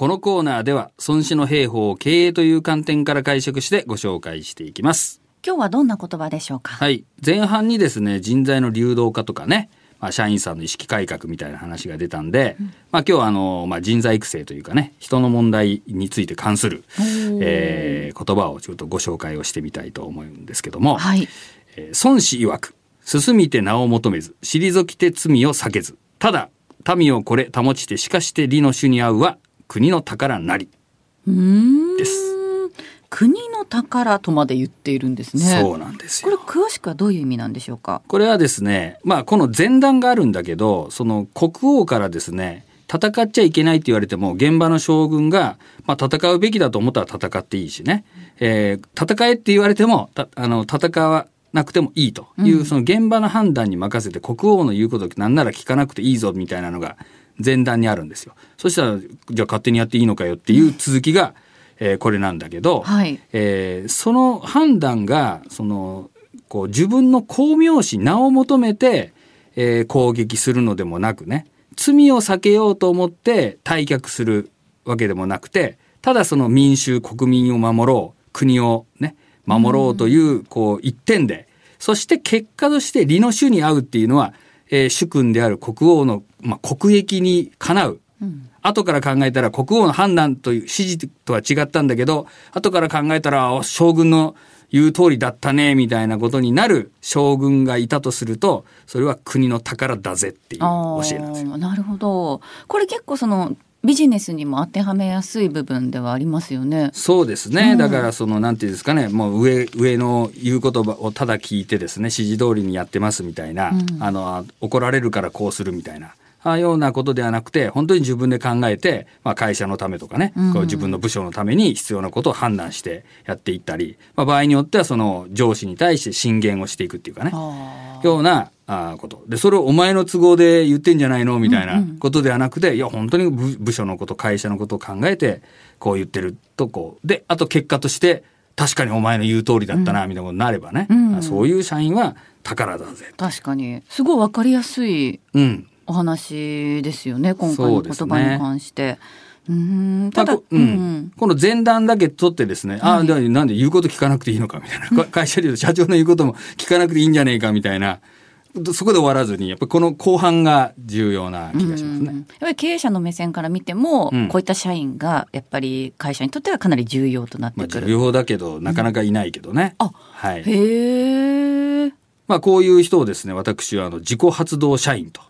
このコーナーでは、孫子の兵法を経営という観点から解釈してご紹介していきます。今日はどんな言葉でしょうか？はい。前半にですね、人材の流動化とかね、まあ、社員さんの意識改革みたいな話が出たんで、うん、まあ、今日はあの、まあ、人材育成というかね人の問題について関する、えー、言葉をちょっとご紹介をしてみたいと思うんですけども、はいえー、孫子曰く「進みて名を求めず退きて罪を避けずただ民をこれ保ちてしかして利の主に合うは国の宝なり」です。国の宝とまで言っているんですね。そうなんですこれ詳しくはどういう意味なんでしょうか？これはですね、まあこの前段があるんだけど、その国王からですね、戦っちゃいけないって言われても現場の将軍が、まあ、戦うべきだと思ったら戦っていいしね、えー、戦えって言われてもあの戦わなくてもいいという、うん、その現場の判断に任せて国王の言うことなんなら聞かなくていいぞみたいなのが前段にあるんですよ。そしたらじゃあ勝手にやっていいのかよっていう続きが、うんえー、これなんだけど、はい、えー、その判断がそのこう自分の巧妙心名を求めて、えー、攻撃するのでもなくね罪を避けようと思って退却するわけでもなくてただその民衆国民を守ろう国をね守ろうという、こう一点でそして結果として利の主に合うっていうのは、えー、主君である国王の、まあ、国益にかなう、うん後から考えたら国王の判断という指示とは違ったんだけど、後から考えたら将軍の言う通りだったね、みたいなことになる将軍がいたとすると、それは国の宝だぜっていう教えなんですよ。なるほど。これ結構その、ビジネスにも当てはめやすい部分ではありますよね。そうですね。うん、だからそのなんていうんですかね、もう上上の言う言葉をただ聞いてですね、指示通りにやってますみたいな、うん、あの怒られるからこうするみたいな。あようなことではなくて、本当に自分で考えて、まあ、会社のためとかね、うん、こう自分の部署のために必要なことを判断してやっていったり、まあ、場合によってはその上司に対して進言をしていくっていうかね、ようなあこと。で、それをお前の都合で言ってんじゃないの？みたいなことではなくて、うんうん、いや、本当に部署のこと、会社のことを考えて、こう言ってると、こう。で、あと結果として、確かにお前の言う通りだったな、みたいなことになればね、うんうん、そういう社員は宝だぜ。確かに。すごいわかりやすい。うん。お話ですよね今回の言葉に関して。うんただ、うん、この前段だけ取ってですね、はい、ああ、なんで言うこと聞かなくていいのかみたいな、会社で言うと社長の言うことも聞かなくていいんじゃねえかみたいな、そこで終わらずに、やっぱりこの後半が重要な気がしますね。やっぱり経営者の目線から見ても、うん、こういった社員がやっぱり会社にとってはかなり重要となってくる。まあ、重要だけど、なかなかいないけどね。うん、あ、はい。へえ。まあこういう人をですね、私はあの自己発動社員と。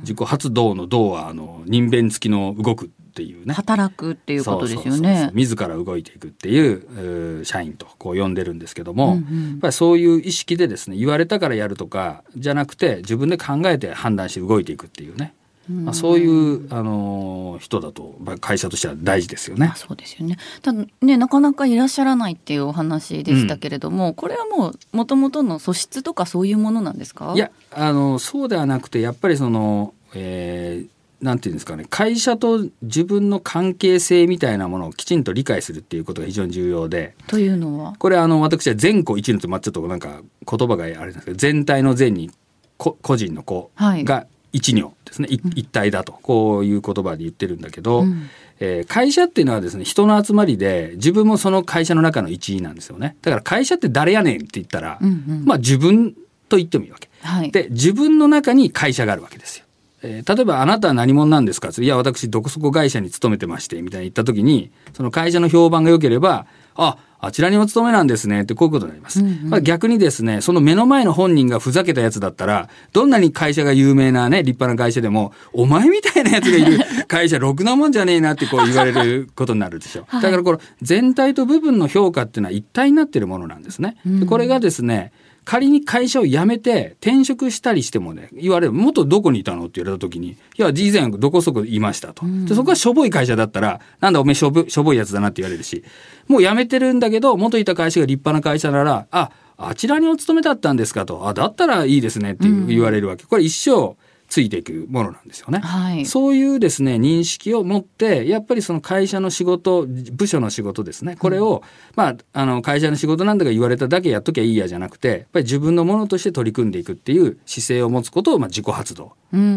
自己発動の動はあの人弁付きの動くっていうね。働くっていうことですよね。自ら動いていくっていう社員とこう呼んでるんですけども、うんうん、やっぱりそういう意識でですね言われたからやるとかじゃなくて自分で考えて判断して動いていくっていうねまあ、そういうあの人だと会社としては大事ですよね。そうですよね。ただねなかなかいらっしゃらないっていうお話でしたけれども、うん、これはもうもともとの素質とかそういうものなんですか？いやあのそうではなくてやっぱりその、えー、なんていうんですかね会社と自分の関係性みたいなものをきちんと理解するっていうことが非常に重要で。というのは？これあの私は全個一のと、まあ、ちょっとなんか言葉があれなんですけど全体の全に個人の子が一行ですね、一体だと。こういう言葉で言ってるんだけど、うん、えー、会社っていうのはですね人の集まりで自分もその会社の中の一員なんですよね。だから会社って誰やねんって言ったら、うんうん、まあ自分と言ってもいいわけ、はい、で自分の中に会社があるわけですよ。えー、例えば「あなたは何者なんですか?」いや私どこそこ会社に勤めてまして」みたいに言った時にその会社の評判が良ければ「ああちらにお勤めなんですねってこういうことになります。うんうん、まあ、逆にですね、その目の前の本人がふざけたやつだったら、どんなに会社が有名なね、立派な会社でも、お前みたいなやつがいる 会社ろくなもんじゃねえなってこう言われることになるでしょ。はい、だからこの全体と部分の評価っていうのは一体になってるものなんですね。でこれがですね、仮に会社を辞めて転職したりしてもね、言われる、元どこにいたの？って言われた時に、いや、以前どこそこいましたと。でそこはしょぼい会社だったら、なんだおめえしょぼしょぼいやつだなって言われるし、もう辞めてるんだけど、元いた会社が立派な会社なら、あ、あちらにお勤めだったんですかと。あ、だったらいいですねって言われるわけ。これ一生、ついていくものなんですよね。はい、そういうですね認識を持ってやっぱりその会社の仕事部署の仕事ですね。これを、うん、まああの会社の仕事なんだか言われただけやっときゃいいやじゃなくてやっぱり自分のものとして取り組んでいくっていう姿勢を持つことを、まあ、自己発動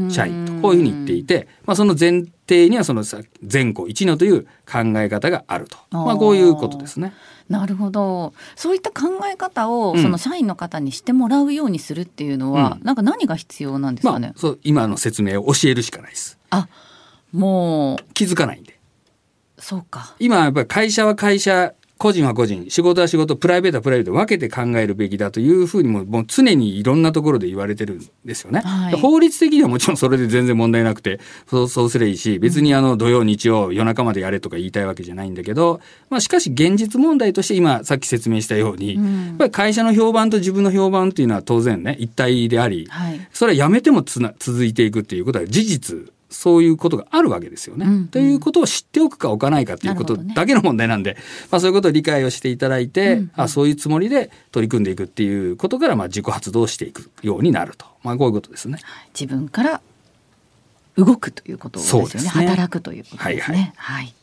社員とこういうふうに言っていて、まあ、その前定にはその前後一のという考え方があると、まあ、こういうことですね。なるほど。そういった考え方をその社員の方にしてもらうようにするっていうのは、うん、なんか何が必要なんですかね、まあ、そう今の説明を教えるしかないです。あもう。気づかないんで。そうか。今やっぱり会社は会社個人は個人、仕事は仕事、プライベートはプライベート分けて考えるべきだというふうにももう常にいろんなところで言われてるんですよね。はい、法律的にはもちろんそれで全然問題なくて、そうそうすればいいし、別にあの土曜日曜夜中までやれとか言いたいわけじゃないんだけど、まあしかし現実問題として今さっき説明したように、うん、やっぱり会社の評判と自分の評判っていうのは当然ね、一体であり、はい、それはやめてもつな続いていくっていうことは事実そういうことがあるわけですよね。うん。うん、ということを知っておくか置かないかということだけの問題なんで、ね、まあ、そういうことを理解をしていただいて、うん。うん、あそういうつもりで取り組んでいくっていうことから、まあ、自己発動していくようになると、まあ、こういうことですね。自分から動くということですよね。ね。働くということですね。はい、はい。はい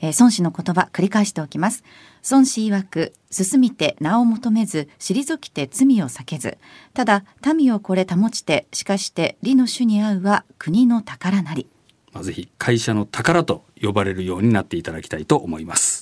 えー、孫子の言葉繰り返しておきます。孫子曰く進みて名を求めず退きて罪を避けず。ただ民をこれ保ちてしかして理の主に合うは国の宝なり、まあ、ぜひ会社の宝と呼ばれるようになっていただきたいと思います。